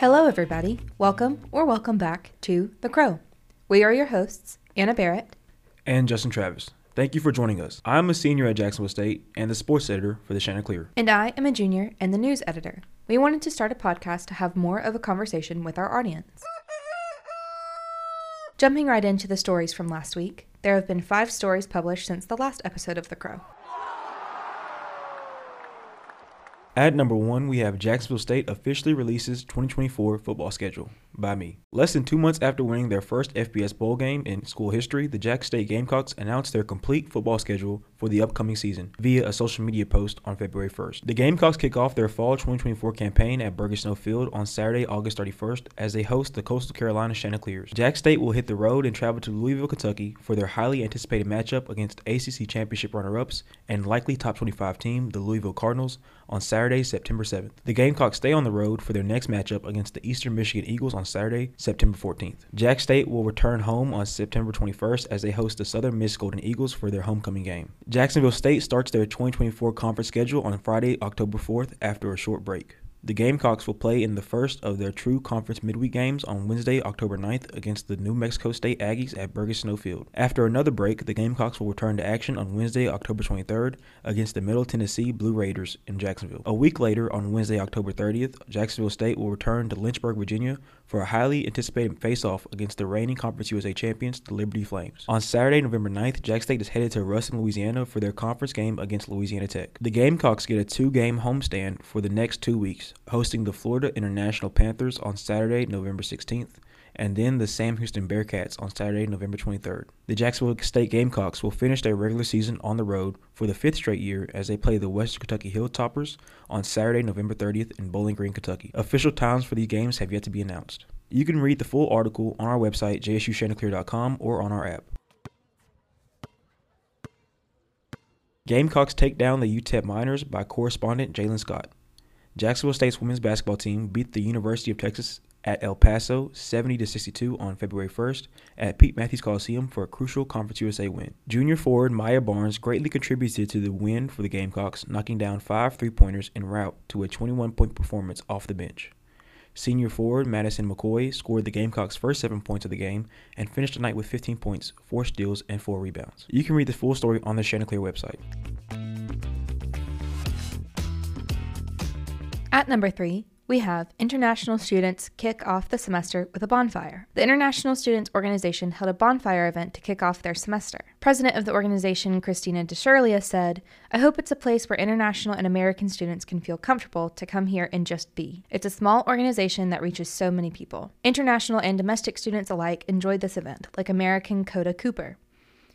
Hello, everybody. Welcome or welcome back to The Crow. We are your hosts, Anna Barrett. and Justin Travis. Thank you for joining us. I'm a senior at Jacksonville State and the sports editor for the Chanticleer. And I am a junior and the news editor. We wanted to start a podcast to have more of a conversation with our audience. Jumping right into the stories from last week, there have been five stories published since the last episode of The Crow. At number one, we have Jacksonville State officially releases 2024 football schedule by me. Less than two months after winning their first FBS bowl game in school history, the Jack State Gamecocks announced their complete football schedule for the upcoming season via a social media post on February 1st. The Gamecocks kick off their fall 2024 campaign at Burgess Snow Field on Saturday, August 31st, as they host the Coastal Carolina Chanticleers. Jack State will hit the road and travel to Louisville, Kentucky for their highly anticipated matchup against ACC championship runner-ups and likely top 25 team, the Louisville Cardinals, on Saturday, September 7th. The Gamecocks stay on the road for their next matchup against the Eastern Michigan Eagles on Saturday, September 14th. Jack State will return home on September 21st as they host the Southern Miss Golden Eagles for their homecoming game. Jacksonville State starts their 2024 conference schedule on Friday, October 4th after a short break. The Gamecocks will play in the first of their true conference midweek games on Wednesday, October 9th against the New Mexico State Aggies at Burgess Snow Field. After another break, the Gamecocks will return to action on Wednesday, October 23rd against the Middle Tennessee Blue Raiders in Jacksonville. A week later, on Wednesday, October 30th, Jacksonville State will return to Lynchburg, Virginia for a highly anticipated face-off against the reigning Conference USA champions, the Liberty Flames. On Saturday, November 9th, Jack State is headed to Ruston, Louisiana for their conference game against Louisiana Tech. The Gamecocks get a two-game homestand for the next two weeks, hosting the Florida International Panthers on Saturday, November 16th, and then the Sam Houston Bearcats on Saturday, November 23rd. The Jacksonville State Gamecocks will finish their regular season on the road for the fifth straight year as they play the Western Kentucky Hilltoppers on Saturday, November 30th in Bowling Green, Kentucky. Official times for these games have yet to be announced. You can read the full article on our website, jsuchanticleer.com, or on our app. Gamecocks take down the UTEP Miners by correspondent Jalen Scott. Jacksonville State's women's basketball team beat the University of Texas at El Paso 70 to 62 on February 1st at Pete Mathews Coliseum for a crucial Conference USA win. Junior forward Maya Barnes greatly contributed to the win for the Gamecocks, knocking down five three-pointers en route to a 21-point performance off the bench. Senior forward Madison McCoy scored the Gamecocks' first seven points of the game and finished the night with 15 points, four steals, and four rebounds. You can read the full story on the Chanticleer website. At number three, we have international students kick off the semester with a bonfire. The International Students Organization held a bonfire event to kick off their semester. President of the organization, Christina DeShirlia, said, I hope it's a place where international and American students can feel comfortable to come here and just be. It's a small organization that reaches so many people. International and domestic students alike enjoyed this event, like American Coda Cooper.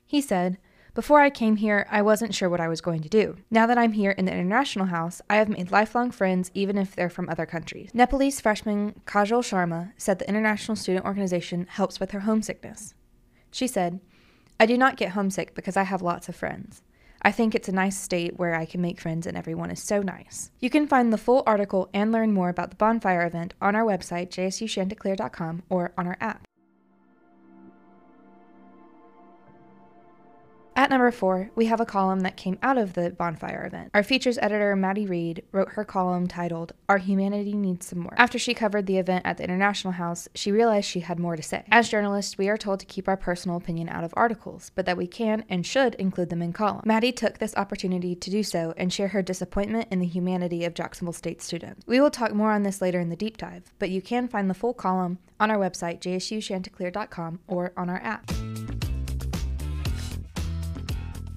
He said, before I came here, I wasn't sure what I was going to do. Now that I'm here in the International House, I have made lifelong friends even if they're from other countries. Nepalese freshman Kajal Sharma said the International Student Organization helps with her homesickness. She said, I do not get homesick because I have lots of friends. I think it's a nice state where I can make friends and everyone is so nice. You can find the full article and learn more about the bonfire event on our website, jsuchanticleer.com, or on our app. At number four, we have a column that came out of the bonfire event. Our features editor, Maddie Reed, wrote her column titled, Our Humanity Needs Some More. After she covered the event at the International House, she realized she had more to say. As journalists, we are told to keep our personal opinion out of articles, but that we can and should include them in column. Maddie took this opportunity to do so and share her disappointment in the humanity of Jacksonville State students. We will talk more on this later in the deep dive, but you can find the full column on our website, jsuchanticleer.com, or on our app.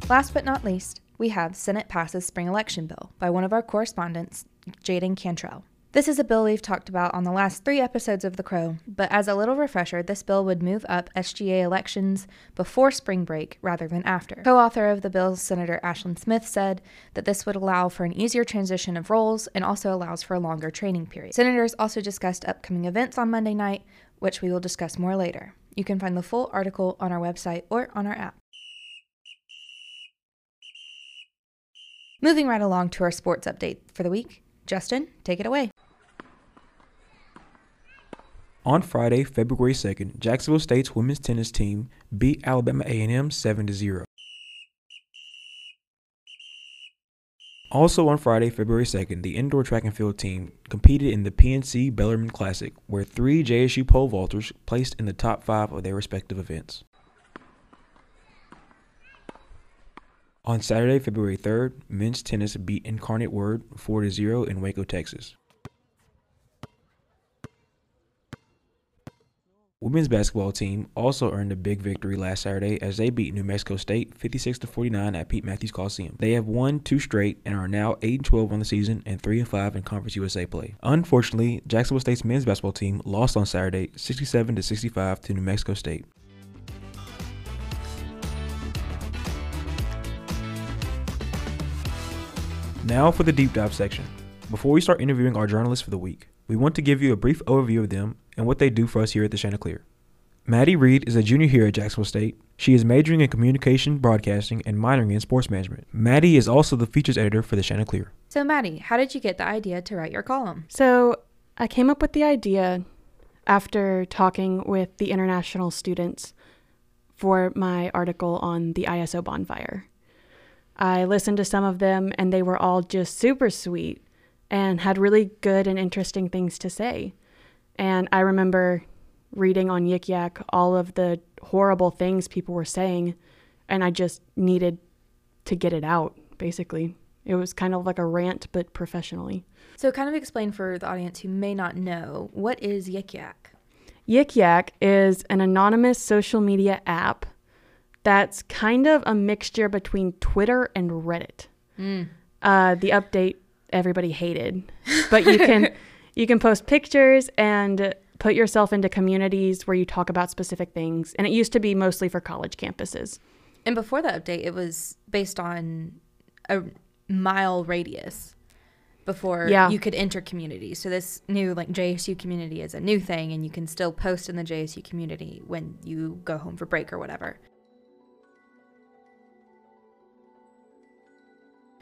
Last but not least, we have Senate Passes Spring Election Bill by one of our correspondents, Jaden Cantrell. This is a bill we've talked about on the last three episodes of The Crow, but as a little refresher, this bill would move up SGA elections before spring break rather than after. Co author of the bill, Senator Ashlyn Smith, said that this would allow for an easier transition of roles and also allows for a longer training period. Senators also discussed upcoming events on Monday night, which we will discuss more later. You can find the full article on our website or on our app. Moving right along to our sports update for the week. Justin, take it away. On Friday, February 2nd, Jacksonville State's women's tennis team beat Alabama A&M 7 to 0. Also on Friday, February 2nd, the indoor track and field team competed in the PNC Bellarmine Classic, where three JSU pole vaulters placed in the top five of their respective events. On Saturday, February 3rd, men's tennis beat Incarnate Word 4 0 in Waco, Texas. Women's basketball team also earned a big victory last Saturday as they beat New Mexico State 56 49 at Pete Mathews Coliseum. They have won two straight and are now 8 12 on the season and 3 5 in Conference USA play. Unfortunately, Jacksonville State's men's basketball team lost on Saturday 67 65 to New Mexico State. Now for the deep dive section. Before we start interviewing our journalists for the week, we want to give you a brief overview of them and what they do for us here at the Chanticleer. Maddie Reed is a junior here at Jacksonville State. She is majoring in communication, broadcasting, and minoring in sports management. Maddie is also the features editor for the Chanticleer. So, Maddie, how did you get the idea to write your column? So, I came up with the idea after talking with the international students for my article on the ISO bonfire. I listened to some of them, and they were all just super sweet and had really good and interesting things to say. And I remember reading on Yik Yak all of the horrible things people were saying, and I just needed to get it out, basically. It was kind of like a rant, but professionally. So, kind of explain for the audience who may not know what is Yik Yak? Yik Yak is an anonymous social media app that's kind of a mixture between Twitter and Reddit. Mm. Uh, the update everybody hated, but you can you can post pictures and put yourself into communities where you talk about specific things. And it used to be mostly for college campuses. And before the update, it was based on a mile radius before yeah. you could enter communities. So this new like JSU community is a new thing and you can still post in the JSU community when you go home for break or whatever.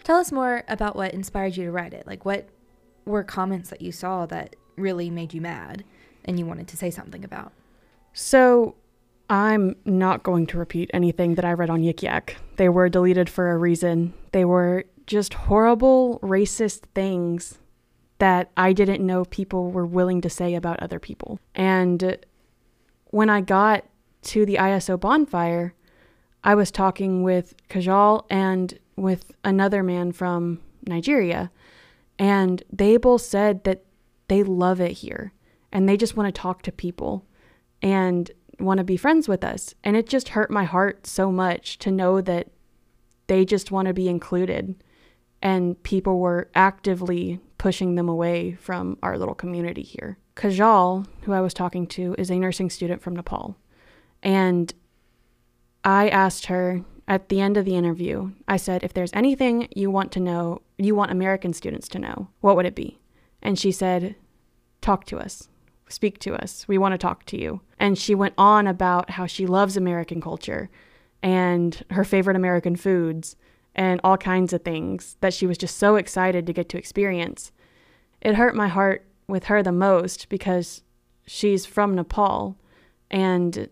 Tell us more about what inspired you to write it. Like, what were comments that you saw that really made you mad and you wanted to say something about? So, I'm not going to repeat anything that I read on Yik Yak. They were deleted for a reason. They were just horrible, racist things that I didn't know people were willing to say about other people. And when I got to the ISO bonfire, I was talking with Kajal and with another man from Nigeria, and they both said that they love it here and they just want to talk to people and want to be friends with us. And it just hurt my heart so much to know that they just want to be included and people were actively pushing them away from our little community here. Kajal, who I was talking to, is a nursing student from Nepal. And I asked her, at the end of the interview, I said, if there's anything you want to know, you want American students to know, what would it be? And she said, talk to us, speak to us. We want to talk to you. And she went on about how she loves American culture and her favorite American foods and all kinds of things that she was just so excited to get to experience. It hurt my heart with her the most because she's from Nepal and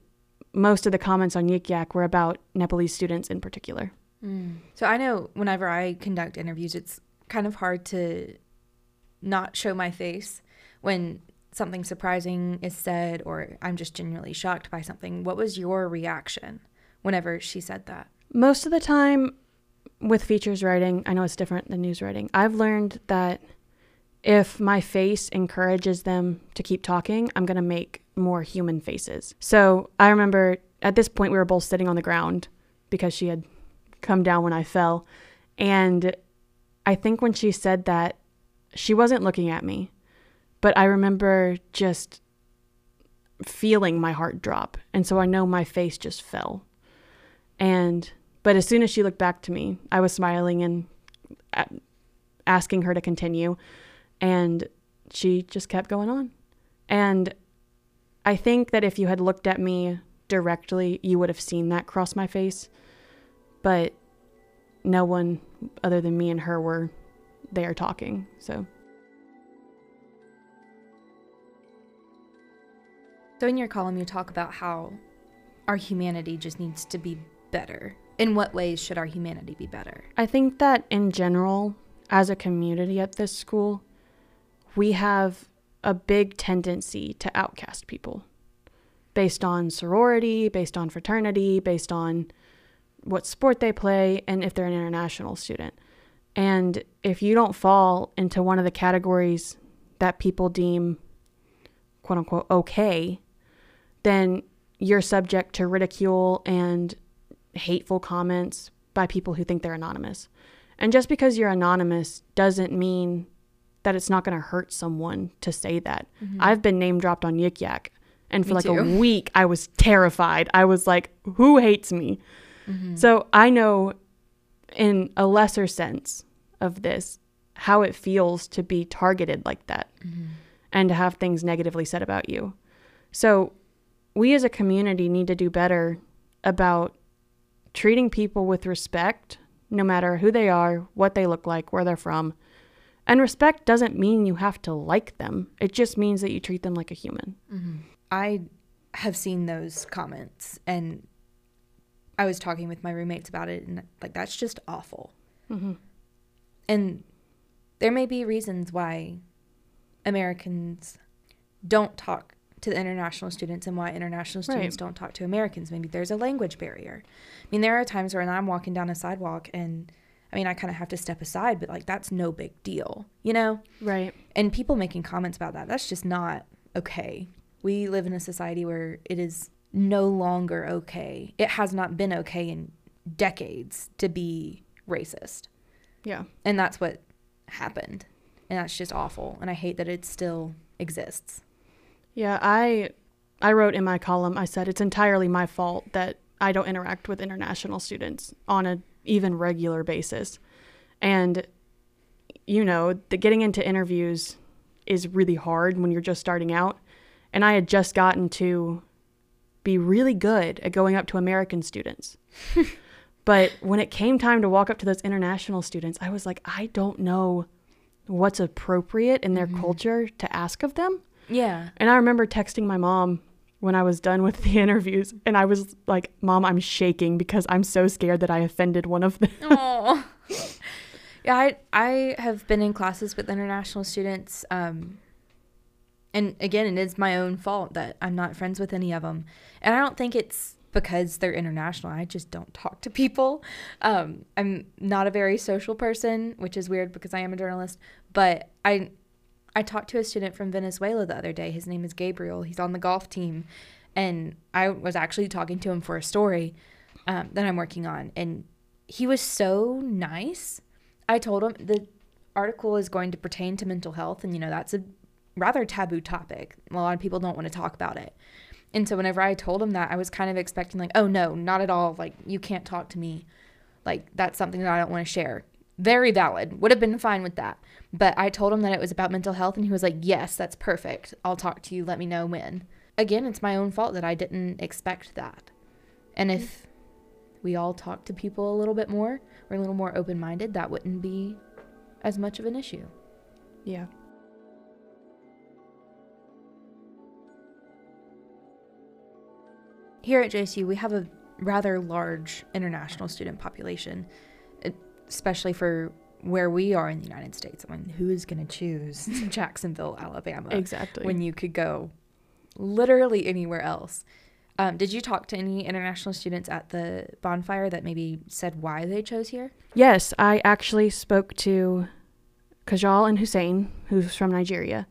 most of the comments on Yik Yak were about Nepalese students in particular. Mm. So I know whenever I conduct interviews, it's kind of hard to not show my face when something surprising is said or I'm just genuinely shocked by something. What was your reaction whenever she said that? Most of the time with features writing, I know it's different than news writing. I've learned that if my face encourages them to keep talking, I'm going to make more human faces. So I remember at this point we were both sitting on the ground because she had come down when I fell. And I think when she said that, she wasn't looking at me. But I remember just feeling my heart drop. And so I know my face just fell. And, but as soon as she looked back to me, I was smiling and uh, asking her to continue. And she just kept going on. And I think that if you had looked at me directly, you would have seen that cross my face. But no one other than me and her were there talking. So. So, in your column, you talk about how our humanity just needs to be better. In what ways should our humanity be better? I think that in general, as a community at this school, we have a big tendency to outcast people based on sorority, based on fraternity, based on what sport they play, and if they're an international student. And if you don't fall into one of the categories that people deem quote unquote okay, then you're subject to ridicule and hateful comments by people who think they're anonymous. And just because you're anonymous doesn't mean that it's not going to hurt someone to say that. Mm-hmm. I've been name dropped on Yik Yak, and for me like too. a week, I was terrified. I was like, who hates me? Mm-hmm. So I know in a lesser sense of this how it feels to be targeted like that mm-hmm. and to have things negatively said about you. So we as a community need to do better about treating people with respect, no matter who they are, what they look like, where they're from. And respect doesn't mean you have to like them, it just means that you treat them like a human. Mm-hmm. I have seen those comments, and I was talking with my roommates about it, and like, that's just awful. Mm-hmm. And there may be reasons why Americans don't talk to the international students and why international students right. don't talk to Americans. Maybe there's a language barrier. I mean, there are times when I'm walking down a sidewalk and I mean, I kind of have to step aside, but like that's no big deal, you know? Right. And people making comments about that, that's just not okay. We live in a society where it is no longer okay. It has not been okay in decades to be racist. Yeah. And that's what happened. And that's just awful. And I hate that it still exists. Yeah, I I wrote in my column, I said it's entirely my fault that I don't interact with international students on a even regular basis. And you know, the getting into interviews is really hard when you're just starting out. And I had just gotten to be really good at going up to American students. but when it came time to walk up to those international students, I was like, I don't know what's appropriate in their mm-hmm. culture to ask of them. Yeah. And I remember texting my mom when I was done with the interviews, and I was like, "Mom, I'm shaking because I'm so scared that I offended one of them." Oh. yeah, I I have been in classes with international students, um, and again, it is my own fault that I'm not friends with any of them, and I don't think it's because they're international. I just don't talk to people. Um, I'm not a very social person, which is weird because I am a journalist, but I I talked to a student from Venezuela the other day. His name is Gabriel. He's on the golf team. And I was actually talking to him for a story um, that I'm working on. And he was so nice. I told him the article is going to pertain to mental health. And, you know, that's a rather taboo topic. A lot of people don't want to talk about it. And so whenever I told him that, I was kind of expecting, like, oh, no, not at all. Like, you can't talk to me. Like, that's something that I don't want to share. Very valid. Would have been fine with that. But I told him that it was about mental health, and he was like, Yes, that's perfect. I'll talk to you. Let me know when. Again, it's my own fault that I didn't expect that. And if we all talk to people a little bit more, or a little more open minded, that wouldn't be as much of an issue. Yeah. Here at JSU, we have a rather large international student population especially for where we are in the United States. I mean, who is going to choose Jacksonville, Alabama? Exactly. When you could go literally anywhere else. Um, did you talk to any international students at the bonfire that maybe said why they chose here? Yes, I actually spoke to Kajal and Hussein, who's from Nigeria,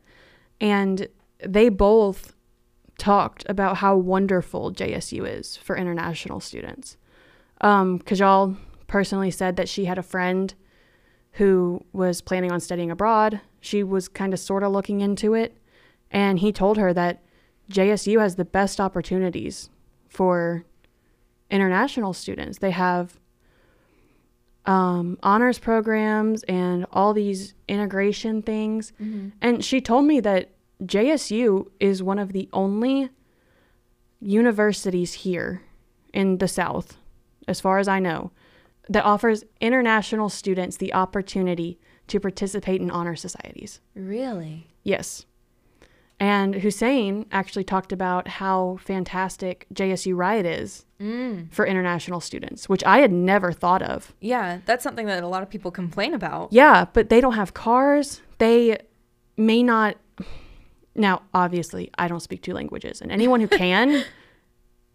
and they both talked about how wonderful JSU is for international students. Um, Kajal personally said that she had a friend who was planning on studying abroad. She was kind of sort of looking into it. And he told her that JSU has the best opportunities for international students. They have um, honors programs and all these integration things. Mm-hmm. And she told me that JSU is one of the only universities here in the South, as far as I know, that offers international students the opportunity to participate in honor societies. Really? Yes. And Hussein actually talked about how fantastic JSU Ride is Mm. for international students, which I had never thought of. Yeah, that's something that a lot of people complain about. Yeah, but they don't have cars. They may not. Now, obviously, I don't speak two languages, and anyone who can,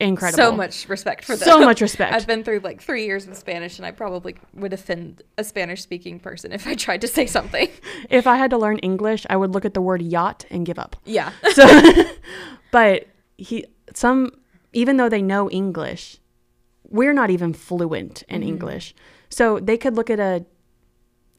incredible. So much respect for them. So much respect. I've been through like three years of Spanish, and I probably would offend a Spanish speaking person if I tried to say something. If I had to learn English, I would look at the word yacht and give up. Yeah. So, but he, some, even though they know English, we're not even fluent in mm-hmm. English. So they could look at a,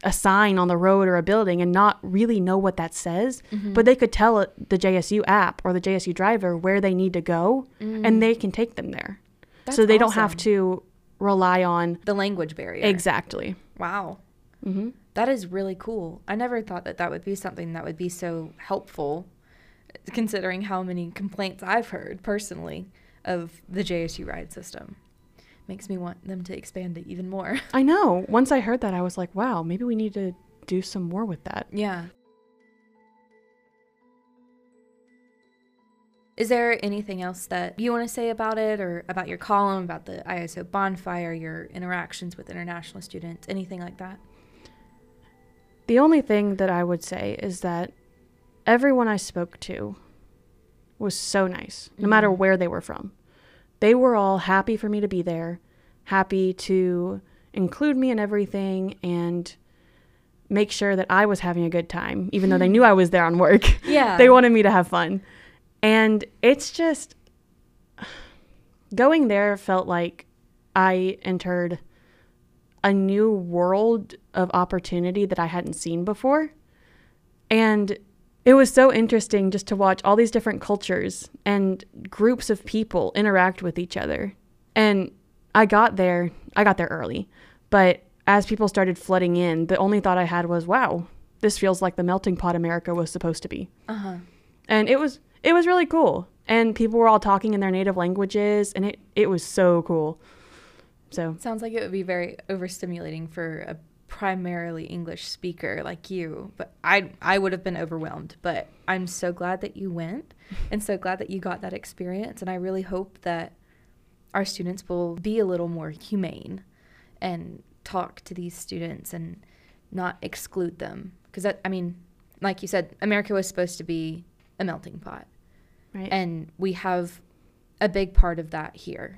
a sign on the road or a building and not really know what that says, but they could tell the JSU app or the JSU driver where they need to go and they can take them there. That's so they don't have to rely on The language barrier. exactly. Wow. hmm That is really cool. I never thought that that would be something that would be so helpful, considering how many complaints I've heard personally of the JSU ride system. Makes me want them to expand it even more. I know. Once I heard that, I was like, wow, maybe we need to do some more with that. Yeah. Is there anything else that you want to say about it or about your column, about the ISO bonfire, your interactions with international students, anything like that? The only thing that I would say is that everyone I spoke to was so nice, no matter Mhm. where they were from. They were all happy for me to be there, happy to include me in everything and make sure that I was having a good time, even though they knew I was there on work. Yeah. they wanted me to have fun. And it's just going there felt like I entered a new world of opportunity that I hadn't seen before. And it was so interesting just to watch all these different cultures and groups of people interact with each other. And I got there, I got there early, but as people started flooding in, the only thought I had was, wow, this feels like the melting pot America was supposed to be Uh huh. and it was it was really cool and people were all talking in their native languages and it it was so cool so Sounds like it would be very overstimulating for a primarily English speaker like you. But I I would have been overwhelmed. But I'm so glad that you went and so glad that you got that experience. And I really hope that our students will be a little more humane and talk to these students and not exclude them. Because that I mean, like you said, America was supposed to be a melting pot. right And we have a big part of that here.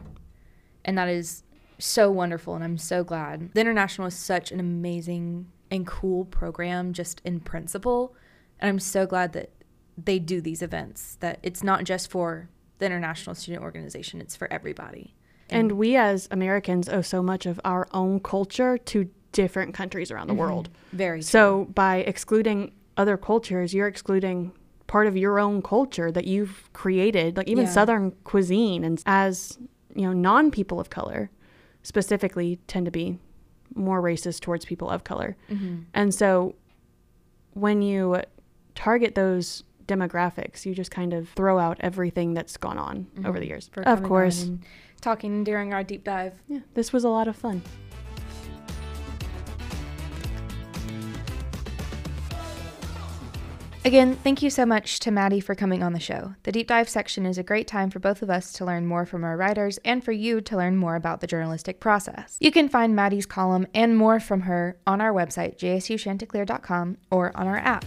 And that is so wonderful. And I'm so glad. The International is such an amazing and cool program, just in principle. And I'm so glad that they do these events, that it's not just for the International Student Organization, it's for everybody. and we as americans owe so much of our own culture to different countries around the Mhm. world Very so by excluding other cultures you're excluding part of your own culture that you've created like even Yeah. southern cuisine and as you know non people of color specifically tend to be more racist towards people of color true. hmm And so when you target those demographics, you just kind of throw out everything that's gone on over the years. For Of course. and talking during our deep dive. Yeah, this was a lot of fun. Again, thank you so much to Maddie for coming on the show. The deep dive section is a great time for both of us to learn more from our writers and for you to learn more about the journalistic process. You can find Maddie's column and more from her on our website, jsuchanticleer.com, or on our app.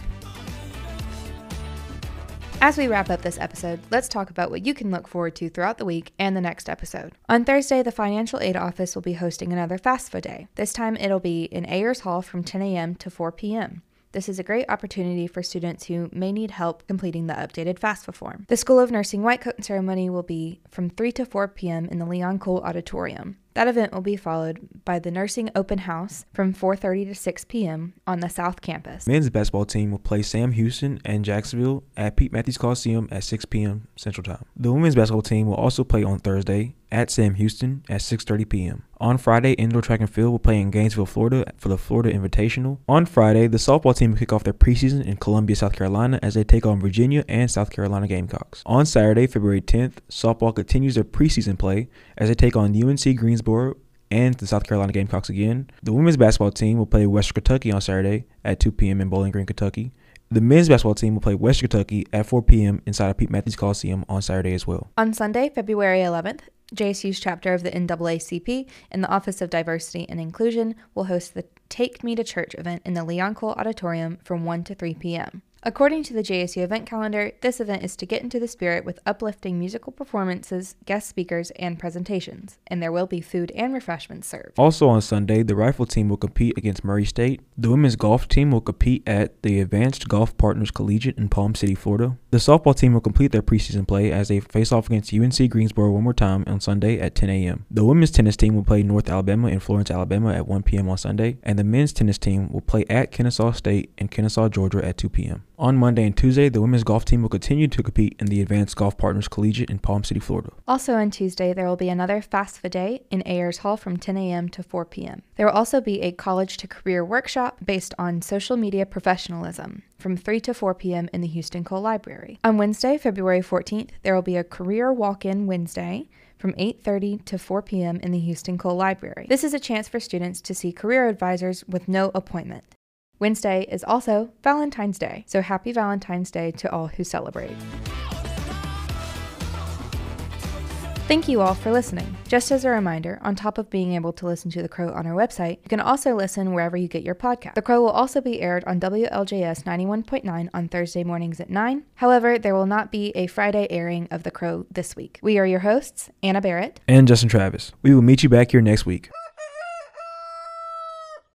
As we wrap up this episode, let's talk about what you can look forward to throughout the week and the next episode. On Thursday, the Financial Aid Office will be hosting another FAFSA Day. This time it'll be in Ayers Hall from 10 a.m. to 4 p.m. This is a great opportunity for students who may need help completing the updated FAFSA form. The School of Nursing White Coat Ceremony will be from 3 to 4 p.m. in the Leone Cole Auditorium. That event will be followed by the Nursing Open House from 4:30 to 6 p.m. on the South Campus. Men's basketball team will play Sam Houston and Jacksonville at Pete Mathews Coliseum at 6 p.m. Central Time. The women's basketball team will also play on Thursday at Sam Houston at 6:30 p.m. On Friday, indoor track and field will play in Gainesville, Florida for the Florida Invitational. On Friday, the softball team will kick off their preseason in Columbia, South Carolina as they take on Virginia and South Carolina Gamecocks. On Saturday, February 10th, softball continues their preseason play as they take on UNC Greensboro and the South Carolina Gamecocks again. The women's basketball team will play Western Kentucky on Saturday at 2 p.m. in Bowling Green, Kentucky. The men's basketball team will play West Kentucky at 4 p.m. inside of Pete Mathews Coliseum on Saturday as well. On Sunday, February 11th, JSU's chapter of the NAACP and the Office of Diversity and Inclusion will host the Take Me to Church event in the Leone Cole Auditorium from 1 to 3 p.m. According to the JSU event calendar, this event is to get into the spirit with uplifting musical performances, guest speakers, and presentations, and there will be food and refreshments served. Also on Sunday, the rifle team will compete against Murray State. The women's golf team will compete at the Advanced Golf Partners Collegiate in Palm City, Florida. The softball team will complete their preseason play as they face off against UNC Greensboro one more time on Sunday at 10 a.m. The women's tennis team will play North Alabama in Florence, Alabama at 1 p.m. on Sunday, and the men's tennis team will play at Kennesaw State in Kennesaw, Georgia at 2 p.m. On Monday and Tuesday, the women's golf team will continue to compete in the Advanced Golf Partners Collegiate in Palm City, Florida. Also on Tuesday, there will be another FAFSA day in Ayers Hall from 10 a.m. to 4 p.m. There will also be a college to career workshop based on social media professionalism from 3 to 4 p.m. in the Houston Cole Library. On Wednesday, February 14th, there will be a career walk-in Wednesday from 8:30 to 4 p.m. in the Houston Cole Library. This is a chance for students to see career advisors with no appointment. Wednesday is also Valentine's Day, so happy Valentine's Day to all who celebrate. Thank you all for listening. Just as a reminder, on top of being able to listen to The Crow on our website, you can also listen wherever you get your podcast. The Crow will also be aired on WLJS 91.9 on Thursday mornings at 9. However, there will not be a Friday airing of The Crow this week. We are your hosts, Anna Barrett and Justin Travis. We will meet you back here next week.